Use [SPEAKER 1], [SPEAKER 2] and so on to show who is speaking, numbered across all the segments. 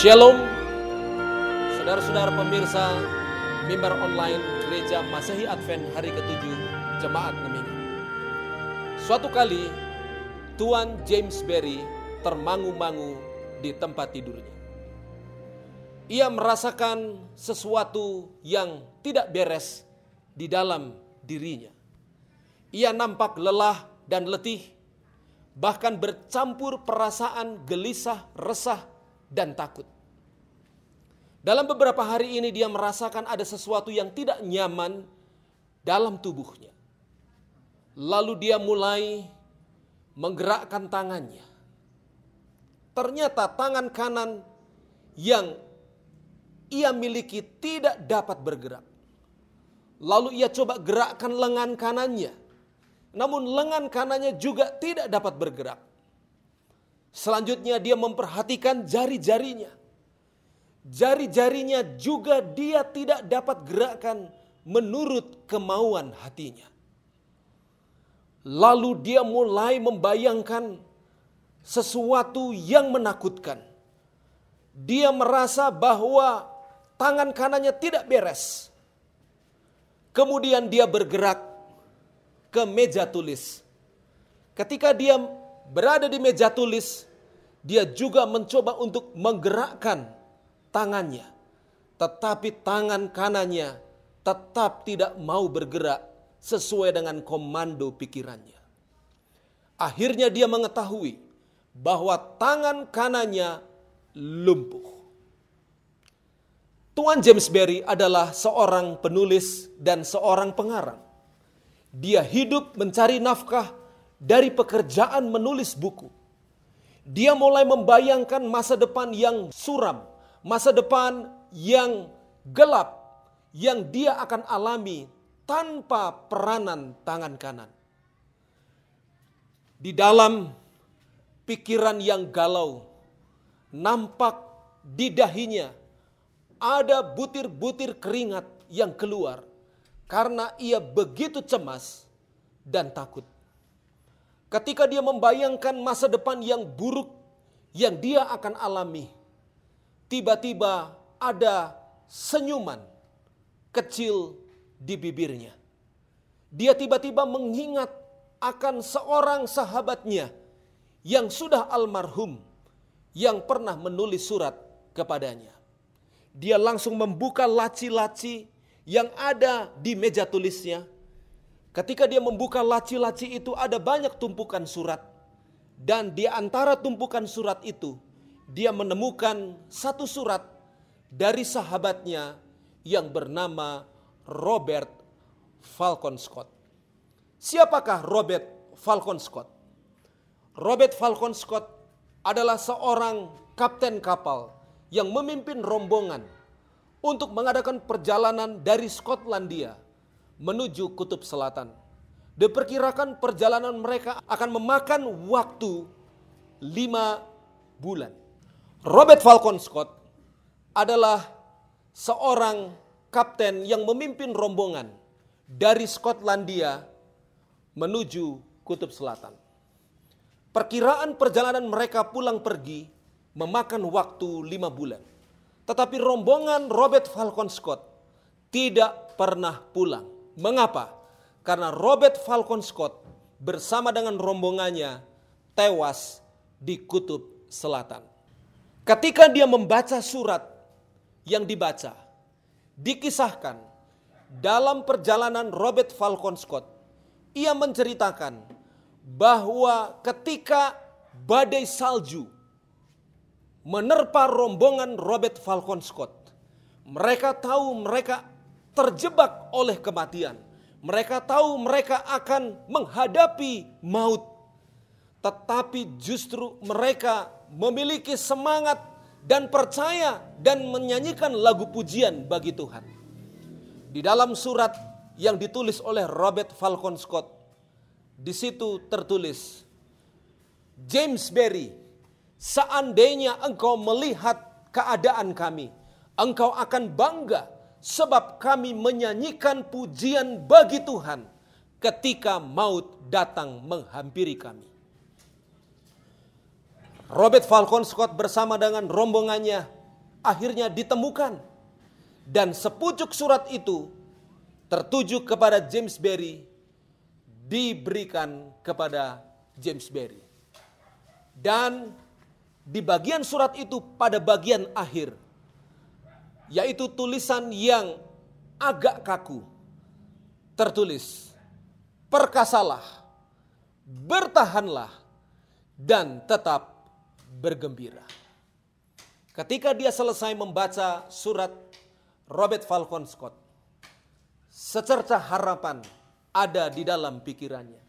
[SPEAKER 1] Shalom, saudara-saudara pemirsa mimbar online Gereja Masehi Advent hari ketujuh Jemaat Ngemini. Suatu kali Tuan James Berry termangu-mangu di tempat tidurnya. Ia merasakan sesuatu yang tidak beres di dalam dirinya. Ia nampak lelah dan letih, bahkan bercampur perasaan gelisah, resah, dan takut. Dalam beberapa hari ini dia merasakan ada sesuatu yang tidak nyaman dalam tubuhnya. Lalu dia mulai menggerakkan tangannya. Ternyata tangan kanan yang ia miliki tidak dapat bergerak. Lalu ia coba gerakkan lengan kanannya. Namun lengan kanannya juga tidak dapat bergerak. Selanjutnya dia memperhatikan jari-jarinya. Jari-jarinya juga dia tidak dapat gerakkan menurut kemauan hatinya. Lalu dia mulai membayangkan sesuatu yang menakutkan. Dia merasa bahwa tangan kanannya tidak beres. Kemudian dia bergerak ke meja tulis. Ketika dia berada di meja tulis, dia juga mencoba untuk menggerakkan tangannya. Tetapi tangan kanannya tetap tidak mau bergerak sesuai dengan komando pikirannya. Akhirnya dia mengetahui bahwa tangan kanannya lumpuh. Tuan James Berry adalah seorang penulis dan seorang pengarang. Dia hidup mencari nafkah dari pekerjaan menulis buku. Dia mulai membayangkan masa depan yang suram, masa depan yang gelap yang dia akan alami tanpa peranan tangan kanan. Di dalam pikiran yang galau, nampak di dahinya ada butir-butir keringat yang keluar karena ia begitu cemas dan takut. Ketika dia membayangkan masa depan yang buruk yang dia akan alami, tiba-tiba ada senyuman kecil di bibirnya. Dia tiba-tiba mengingat akan seorang sahabatnya yang sudah almarhum yang pernah menulis surat kepadanya. Dia langsung membuka laci-laci yang ada di meja tulisnya. Ketika dia membuka laci-laci itu ada banyak tumpukan surat. Dan di antara tumpukan surat itu dia menemukan satu surat dari sahabatnya yang bernama Robert Falcon Scott. Siapakah Robert Falcon Scott? Robert Falcon Scott adalah seorang kapten kapal yang memimpin rombongan untuk mengadakan perjalanan dari Skotlandia menuju Kutub Selatan. Diperkirakan perjalanan mereka akan memakan waktu lima bulan. Robert Falcon Scott adalah seorang kapten yang memimpin rombongan dari Skotlandia menuju Kutub Selatan. Perkiraan perjalanan mereka pulang pergi memakan waktu lima bulan. Tetapi rombongan Robert Falcon Scott tidak pernah pulang. Mengapa? Karena Robert Falcon Scott bersama dengan rombongannya tewas di Kutub Selatan. Ketika dia membaca surat yang dibaca, dikisahkan dalam perjalanan Robert Falcon Scott, ia menceritakan bahwa ketika badai salju menerpa rombongan Robert Falcon Scott, mereka tahu mereka terjebak oleh kematian. Mereka tahu mereka akan menghadapi maut. Tetapi justru mereka memiliki semangat dan percaya dan menyanyikan lagu pujian bagi Tuhan. Di dalam surat yang ditulis oleh Robert Falcon Scott, di situ tertulis, James Berry, seandainya engkau melihat keadaan kami, engkau akan bangga sebab kami menyanyikan pujian bagi Tuhan ketika maut datang menghampiri kami. Robert Falcon Scott bersama dengan rombongannya akhirnya ditemukan. Dan sepucuk surat itu tertuju kepada James Berry diberikan kepada James Berry. Dan di bagian surat itu pada bagian akhir yaitu tulisan yang agak kaku tertulis perkasalah bertahanlah dan tetap bergembira. Ketika dia selesai membaca surat Robert Falcon Scott, secerca harapan ada di dalam pikirannya.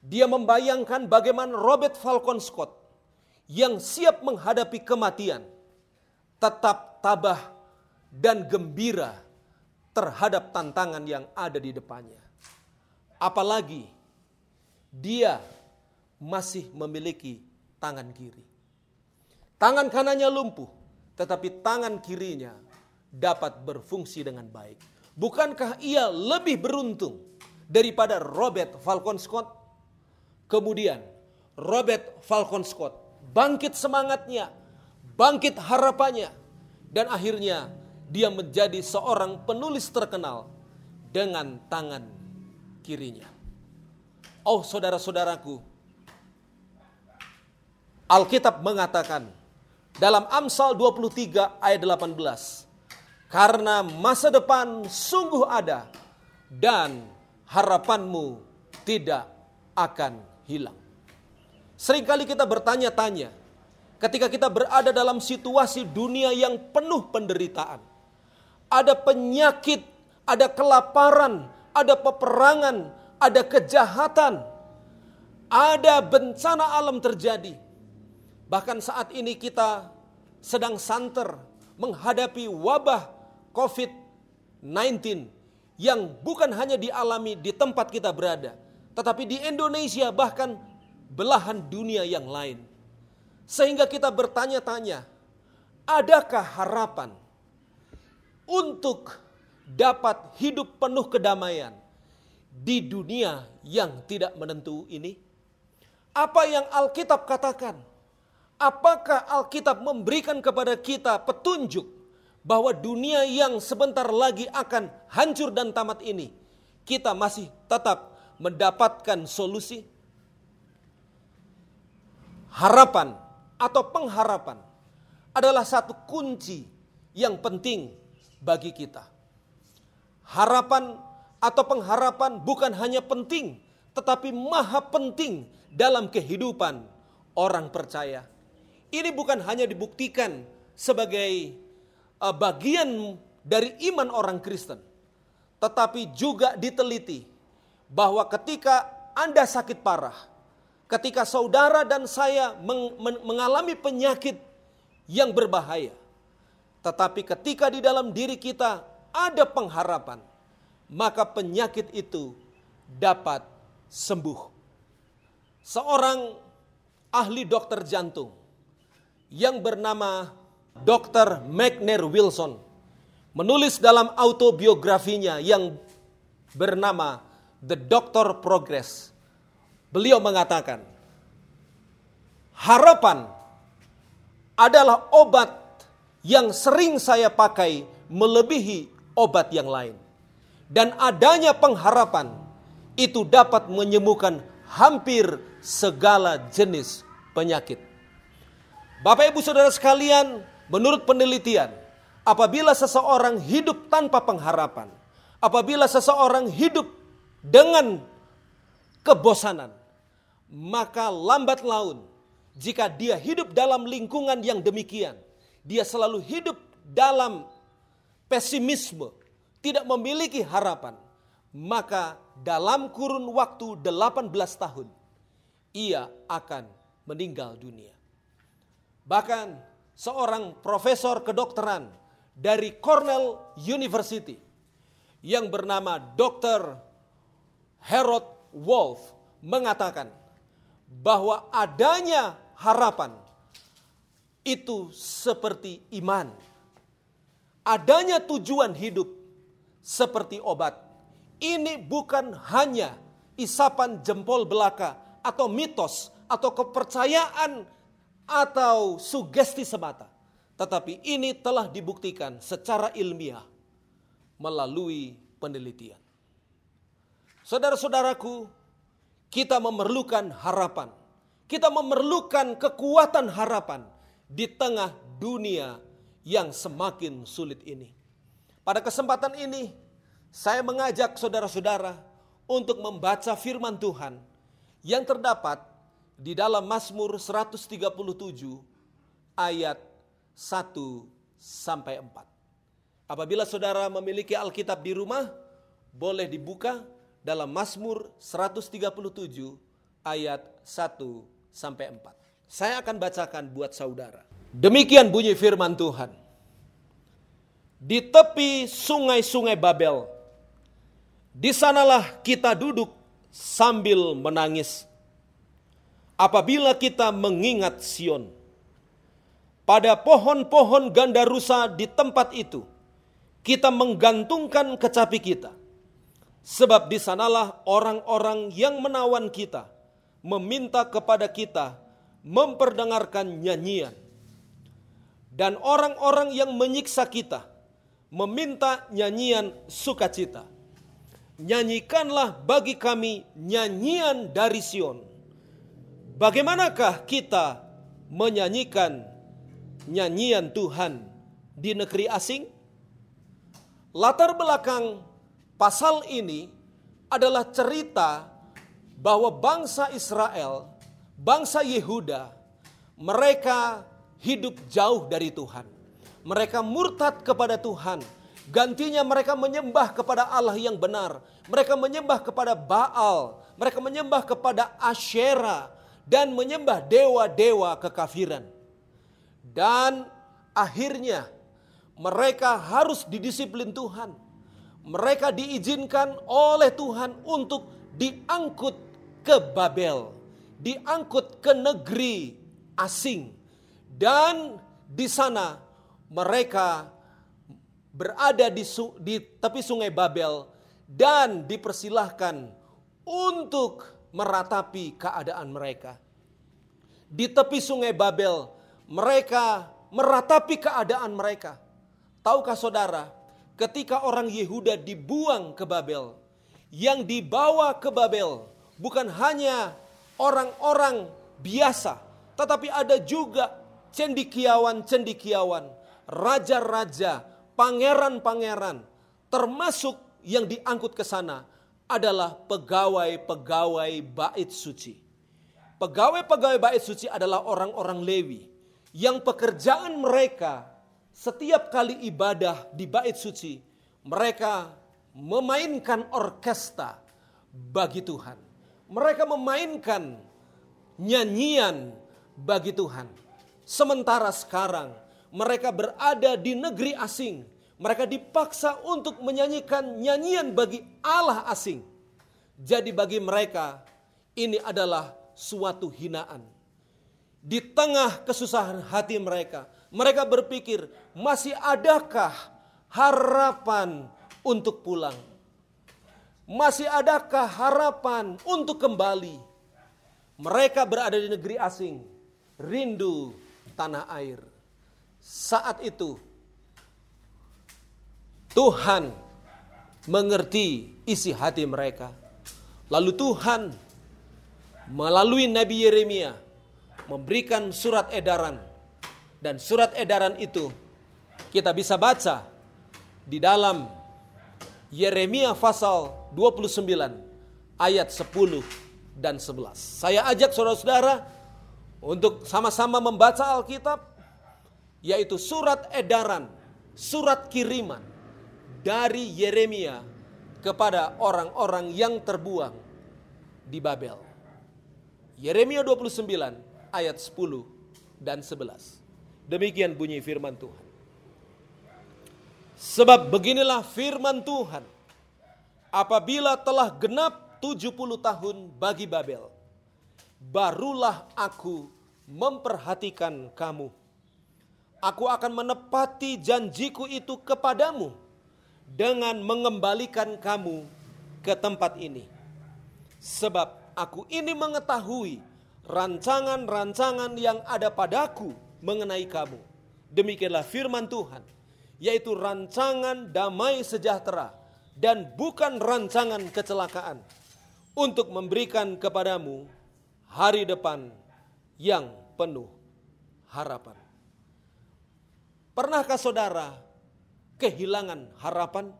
[SPEAKER 1] Dia membayangkan bagaimana Robert Falcon Scott yang siap menghadapi kematian tetap tabah dan gembira terhadap tantangan yang ada di depannya. Apalagi dia masih memiliki tangan kiri. Tangan kanannya lumpuh, tetapi tangan kirinya dapat berfungsi dengan baik. Bukankah ia lebih beruntung daripada Robert Falcon Scott? Kemudian Robert Falcon Scott bangkit semangatnya, bangkit harapannya, dan akhirnya dia menjadi seorang penulis terkenal dengan tangan kirinya. Oh saudara-saudaraku, Alkitab mengatakan dalam Amsal 23 ayat 18, karena masa depan sungguh ada dan harapanmu tidak akan hilang. Seringkali kita bertanya-tanya ketika kita berada dalam situasi dunia yang penuh penderitaan. Ada penyakit, ada kelaparan, ada peperangan, ada kejahatan, ada bencana alam terjadi Bahkan saat ini kita sedang santer menghadapi wabah COVID-19 yang bukan hanya dialami di tempat kita berada, tetapi di Indonesia bahkan belahan dunia yang lain. Sehingga kita bertanya-tanya, adakah harapan untuk dapat hidup penuh kedamaian di dunia yang tidak menentu ini? Apa yang Alkitab katakan? Apakah Alkitab memberikan kepada kita petunjuk bahwa dunia yang sebentar lagi akan hancur dan tamat ini, kita masih tetap mendapatkan solusi? Harapan atau pengharapan adalah satu kunci yang penting bagi kita. Harapan atau pengharapan bukan hanya penting, tetapi maha penting dalam kehidupan orang percaya. Ini bukan hanya dibuktikan sebagai uh, bagian dari iman orang Kristen, tetapi juga diteliti bahwa ketika Anda sakit parah, ketika saudara dan saya meng, men, mengalami penyakit yang berbahaya, tetapi ketika di dalam diri kita ada pengharapan, maka penyakit itu dapat sembuh. Seorang ahli dokter jantung yang bernama Dr. McNair Wilson menulis dalam autobiografinya yang bernama The Doctor Progress. Beliau mengatakan, harapan adalah obat yang sering saya pakai melebihi obat yang lain. Dan adanya pengharapan itu dapat menyembuhkan hampir segala jenis penyakit. Bapak Ibu Saudara sekalian, menurut penelitian, apabila seseorang hidup tanpa pengharapan, apabila seseorang hidup dengan kebosanan, maka lambat laun jika dia hidup dalam lingkungan yang demikian, dia selalu hidup dalam pesimisme, tidak memiliki harapan, maka dalam kurun waktu 18 tahun ia akan meninggal dunia. Bahkan seorang profesor kedokteran dari Cornell University yang bernama Dr. Harold Wolf mengatakan bahwa adanya harapan itu seperti iman. Adanya tujuan hidup seperti obat. Ini bukan hanya isapan jempol belaka atau mitos atau kepercayaan atau sugesti semata. tetapi ini telah dibuktikan secara ilmiah melalui penelitian. Saudara-saudaraku, kita memerlukan harapan. Kita memerlukan kekuatan harapan di tengah dunia yang semakin sulit ini. Pada kesempatan ini, saya mengajak saudara-saudara untuk membaca firman Tuhan yang terdapat di dalam Mazmur 137 ayat 1 sampai 4. Apabila saudara memiliki Alkitab di rumah, boleh dibuka dalam Mazmur 137 ayat 1 sampai 4. Saya akan bacakan buat saudara. Demikian bunyi firman Tuhan. Di tepi sungai-sungai Babel, di sanalah kita duduk sambil menangis. Apabila kita mengingat Sion, pada pohon-pohon ganda rusa di tempat itu, kita menggantungkan kecapi kita. Sebab di sanalah orang-orang yang menawan kita, meminta kepada kita memperdengarkan nyanyian. Dan orang-orang yang menyiksa kita meminta nyanyian sukacita. Nyanyikanlah bagi kami nyanyian dari Sion. Bagaimanakah kita menyanyikan nyanyian Tuhan di negeri asing? Latar belakang pasal ini adalah cerita bahwa bangsa Israel, bangsa Yehuda, mereka hidup jauh dari Tuhan. Mereka murtad kepada Tuhan. Gantinya mereka menyembah kepada Allah yang benar. Mereka menyembah kepada Baal. Mereka menyembah kepada Asyera. Dan menyembah dewa-dewa kekafiran. Dan akhirnya mereka harus didisiplin Tuhan. Mereka diizinkan oleh Tuhan untuk diangkut ke Babel, diangkut ke negeri asing, dan di sana mereka berada di, di tepi sungai Babel dan dipersilahkan untuk meratapi keadaan mereka. Di tepi sungai Babel, mereka meratapi keadaan mereka. Tahukah saudara, ketika orang Yehuda dibuang ke Babel, yang dibawa ke Babel bukan hanya orang-orang biasa, tetapi ada juga cendikiawan-cendikiawan, raja-raja, pangeran-pangeran, termasuk yang diangkut ke sana adalah pegawai-pegawai bait suci. Pegawai-pegawai bait suci adalah orang-orang Lewi yang pekerjaan mereka setiap kali ibadah di bait suci, mereka memainkan orkestra bagi Tuhan mereka memainkan nyanyian bagi Tuhan. Sementara sekarang mereka berada di negeri asing. Mereka dipaksa untuk menyanyikan nyanyian bagi Allah asing. Jadi bagi mereka ini adalah suatu hinaan. Di tengah kesusahan hati mereka, mereka berpikir masih adakah harapan untuk pulang? Masih adakah harapan untuk kembali? Mereka berada di negeri asing, rindu tanah air. Saat itu Tuhan mengerti isi hati mereka. Lalu Tuhan melalui Nabi Yeremia memberikan surat edaran dan surat edaran itu kita bisa baca di dalam Yeremia pasal 29 ayat 10 dan 11. Saya ajak saudara-saudara untuk sama-sama membaca Alkitab yaitu surat edaran, surat kiriman dari Yeremia kepada orang-orang yang terbuang di Babel. Yeremia 29 ayat 10 dan 11. Demikian bunyi firman Tuhan. Sebab beginilah firman Tuhan apabila telah genap 70 tahun bagi Babel, barulah aku memperhatikan kamu. Aku akan menepati janjiku itu kepadamu dengan mengembalikan kamu ke tempat ini. Sebab aku ini mengetahui rancangan-rancangan yang ada padaku mengenai kamu, Demikianlah firman Tuhan, yaitu rancangan damai sejahtera dan bukan rancangan kecelakaan untuk memberikan kepadamu hari depan yang penuh harapan. Pernahkah saudara kehilangan harapan?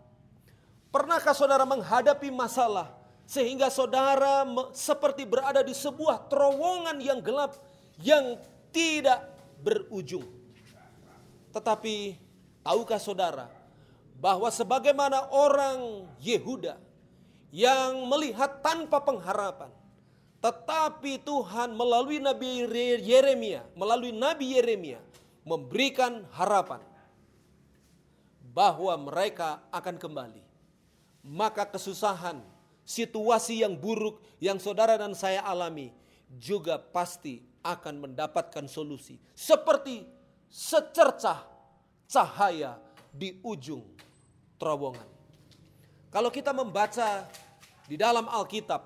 [SPEAKER 1] Pernahkah saudara menghadapi masalah sehingga saudara seperti berada di sebuah terowongan yang gelap yang tidak berujung? Tetapi tahukah saudara bahwa sebagaimana orang Yehuda yang melihat tanpa pengharapan, tetapi Tuhan melalui Nabi Yeremia, melalui Nabi Yeremia memberikan harapan bahwa mereka akan kembali. Maka kesusahan, situasi yang buruk yang saudara dan saya alami juga pasti akan mendapatkan solusi. Seperti secercah cahaya di ujung terowongan. Kalau kita membaca di dalam Alkitab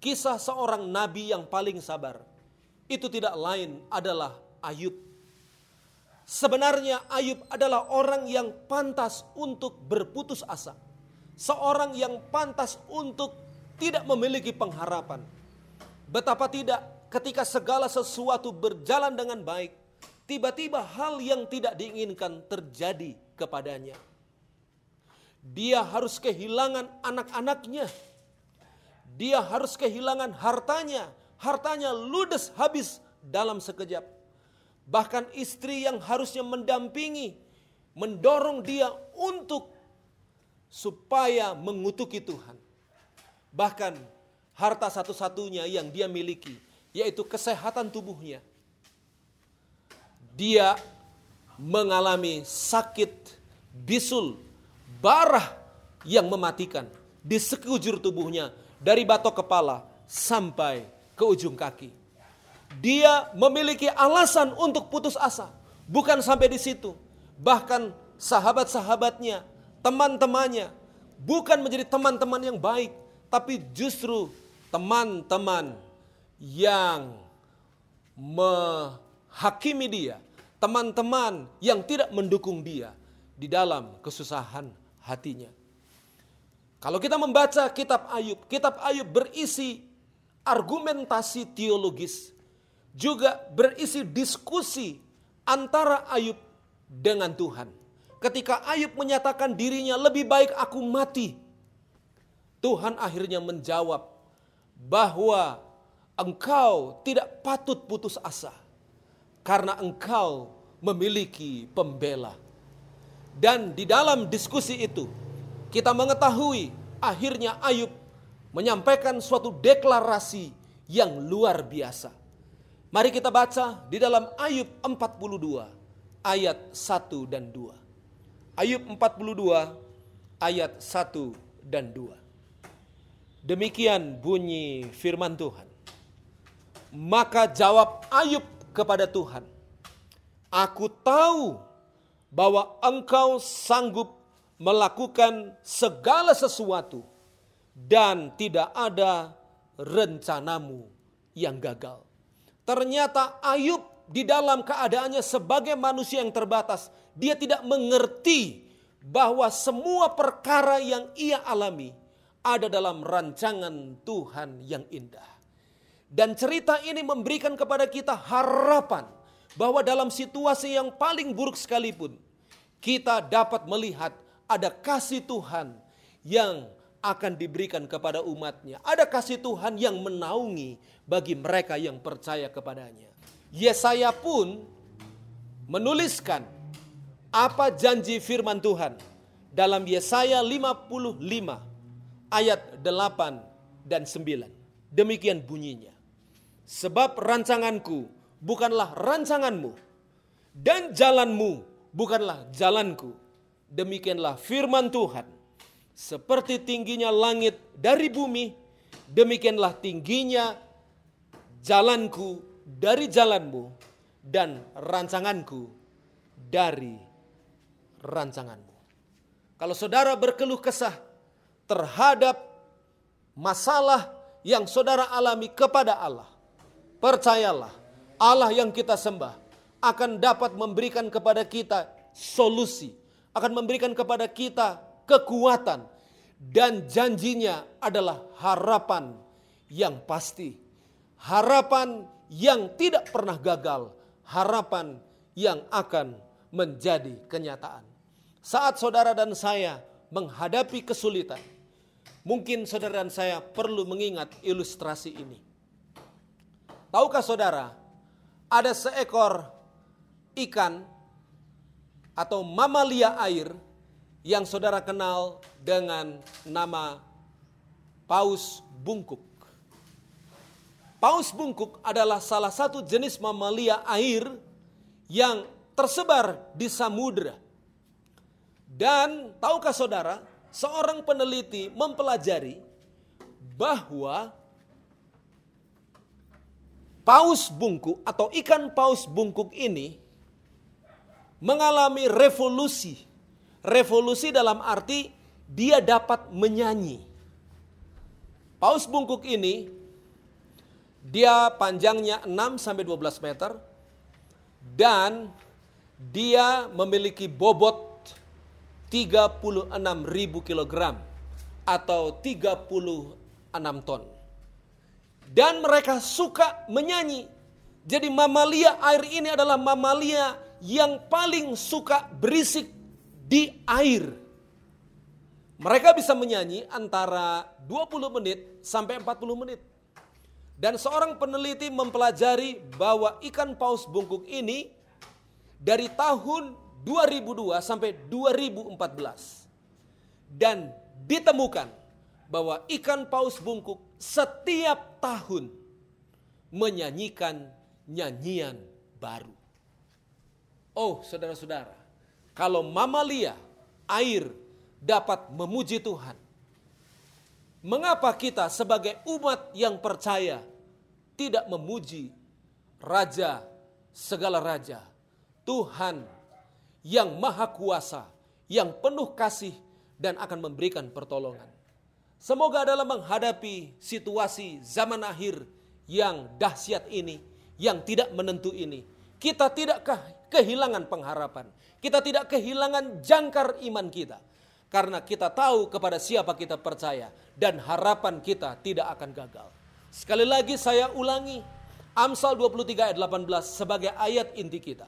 [SPEAKER 1] kisah seorang nabi yang paling sabar, itu tidak lain adalah Ayub. Sebenarnya Ayub adalah orang yang pantas untuk berputus asa. Seorang yang pantas untuk tidak memiliki pengharapan. Betapa tidak ketika segala sesuatu berjalan dengan baik, tiba-tiba hal yang tidak diinginkan terjadi kepadanya. Dia harus kehilangan anak-anaknya. Dia harus kehilangan hartanya. Hartanya ludes habis dalam sekejap. Bahkan istri yang harusnya mendampingi, mendorong dia untuk supaya mengutuki Tuhan. Bahkan harta satu-satunya yang dia miliki, yaitu kesehatan tubuhnya, dia mengalami sakit bisul, barah yang mematikan di sekujur tubuhnya dari batok kepala sampai ke ujung kaki. Dia memiliki alasan untuk putus asa, bukan sampai di situ. Bahkan sahabat-sahabatnya, teman-temannya bukan menjadi teman-teman yang baik, tapi justru teman-teman yang menghakimi dia, teman-teman yang tidak mendukung dia di dalam kesusahan hatinya. Kalau kita membaca kitab Ayub, kitab Ayub berisi argumentasi teologis, juga berisi diskusi antara Ayub dengan Tuhan. Ketika Ayub menyatakan dirinya lebih baik aku mati, Tuhan akhirnya menjawab bahwa engkau tidak patut putus asa karena engkau memiliki pembela. Dan di dalam diskusi itu kita mengetahui akhirnya Ayub menyampaikan suatu deklarasi yang luar biasa. Mari kita baca di dalam Ayub 42 ayat 1 dan 2. Ayub 42 ayat 1 dan 2. Demikian bunyi firman Tuhan. Maka jawab Ayub kepada Tuhan. Aku tahu bahwa engkau sanggup melakukan segala sesuatu dan tidak ada rencanamu yang gagal. Ternyata Ayub di dalam keadaannya sebagai manusia yang terbatas, dia tidak mengerti bahwa semua perkara yang ia alami ada dalam rancangan Tuhan yang indah. Dan cerita ini memberikan kepada kita harapan bahwa dalam situasi yang paling buruk sekalipun kita dapat melihat ada kasih Tuhan yang akan diberikan kepada umatnya. Ada kasih Tuhan yang menaungi bagi mereka yang percaya kepadanya. Yesaya pun menuliskan apa janji firman Tuhan dalam Yesaya 55 ayat 8 dan 9. Demikian bunyinya. Sebab rancanganku bukanlah rancanganmu dan jalanmu bukanlah jalanku. Demikianlah firman Tuhan. Seperti tingginya langit dari bumi, demikianlah tingginya jalanku dari jalanmu dan rancanganku dari rancanganmu. Kalau saudara berkeluh kesah terhadap masalah yang saudara alami kepada Allah, Percayalah, Allah yang kita sembah akan dapat memberikan kepada kita solusi, akan memberikan kepada kita kekuatan, dan janjinya adalah harapan yang pasti, harapan yang tidak pernah gagal, harapan yang akan menjadi kenyataan. Saat saudara dan saya menghadapi kesulitan, mungkin saudara dan saya perlu mengingat ilustrasi ini. Tahukah saudara, ada seekor ikan atau mamalia air yang saudara kenal dengan nama paus bungkuk. Paus bungkuk adalah salah satu jenis mamalia air yang tersebar di samudera. Dan tahukah saudara, seorang peneliti mempelajari bahwa paus bungkuk atau ikan paus bungkuk ini mengalami revolusi. Revolusi dalam arti dia dapat menyanyi. Paus bungkuk ini dia panjangnya 6 sampai 12 meter dan dia memiliki bobot 36 ribu kilogram atau 36 ton. Dan mereka suka menyanyi. Jadi mamalia air ini adalah mamalia yang paling suka berisik di air. Mereka bisa menyanyi antara 20 menit sampai 40 menit. Dan seorang peneliti mempelajari bahwa ikan paus bungkuk ini dari tahun 2002 sampai 2014. Dan ditemukan bahwa ikan paus bungkuk setiap tahun menyanyikan nyanyian baru. Oh saudara-saudara, kalau mamalia, air dapat memuji Tuhan. Mengapa kita sebagai umat yang percaya tidak memuji Raja segala raja, Tuhan yang maha kuasa, yang penuh kasih dan akan memberikan pertolongan. Semoga dalam menghadapi situasi zaman akhir yang dahsyat ini, yang tidak menentu ini, kita tidak kehilangan pengharapan. Kita tidak kehilangan jangkar iman kita. Karena kita tahu kepada siapa kita percaya dan harapan kita tidak akan gagal. Sekali lagi saya ulangi, Amsal 23 ayat 18 sebagai ayat inti kita.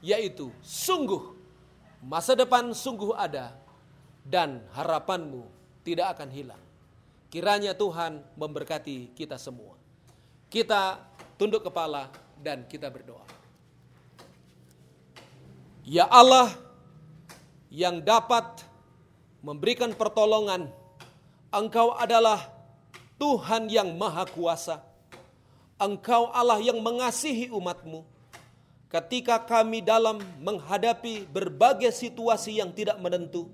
[SPEAKER 1] Yaitu, sungguh masa depan sungguh ada dan harapanmu tidak akan hilang. Kiranya Tuhan memberkati kita semua. Kita tunduk kepala dan kita berdoa. Ya Allah yang dapat memberikan pertolongan, Engkau adalah Tuhan yang maha kuasa. Engkau Allah yang mengasihi umatmu. Ketika kami dalam menghadapi berbagai situasi yang tidak menentu,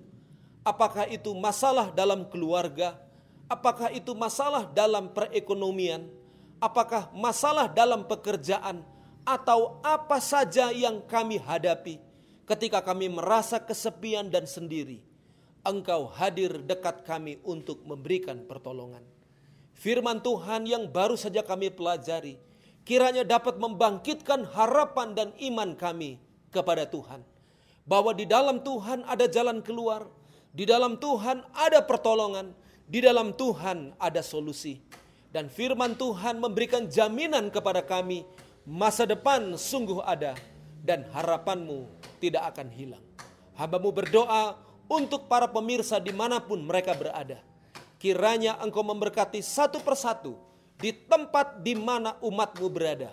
[SPEAKER 1] apakah itu masalah dalam keluarga, apakah itu masalah dalam perekonomian, apakah masalah dalam pekerjaan, atau apa saja yang kami hadapi ketika kami merasa kesepian dan sendiri, Engkau hadir dekat kami untuk memberikan pertolongan. Firman Tuhan yang baru saja kami pelajari, kiranya dapat membangkitkan harapan dan iman kami kepada Tuhan. Bahwa di dalam Tuhan ada jalan keluar, di dalam Tuhan ada pertolongan, di dalam Tuhan ada solusi. Dan firman Tuhan memberikan jaminan kepada kami, masa depan sungguh ada dan harapanmu tidak akan hilang. Hambamu berdoa untuk para pemirsa di mana pun mereka berada kiranya engkau memberkati satu persatu di tempat di mana umatmu berada.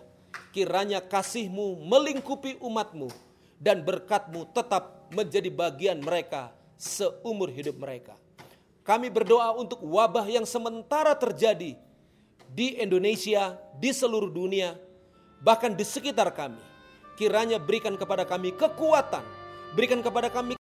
[SPEAKER 1] Kiranya kasihmu melingkupi umatmu dan berkatmu tetap menjadi bagian mereka seumur hidup mereka. Kami berdoa untuk wabah yang sementara terjadi di Indonesia, di seluruh dunia, bahkan di sekitar kami. Kiranya berikan kepada kami kekuatan, berikan kepada kami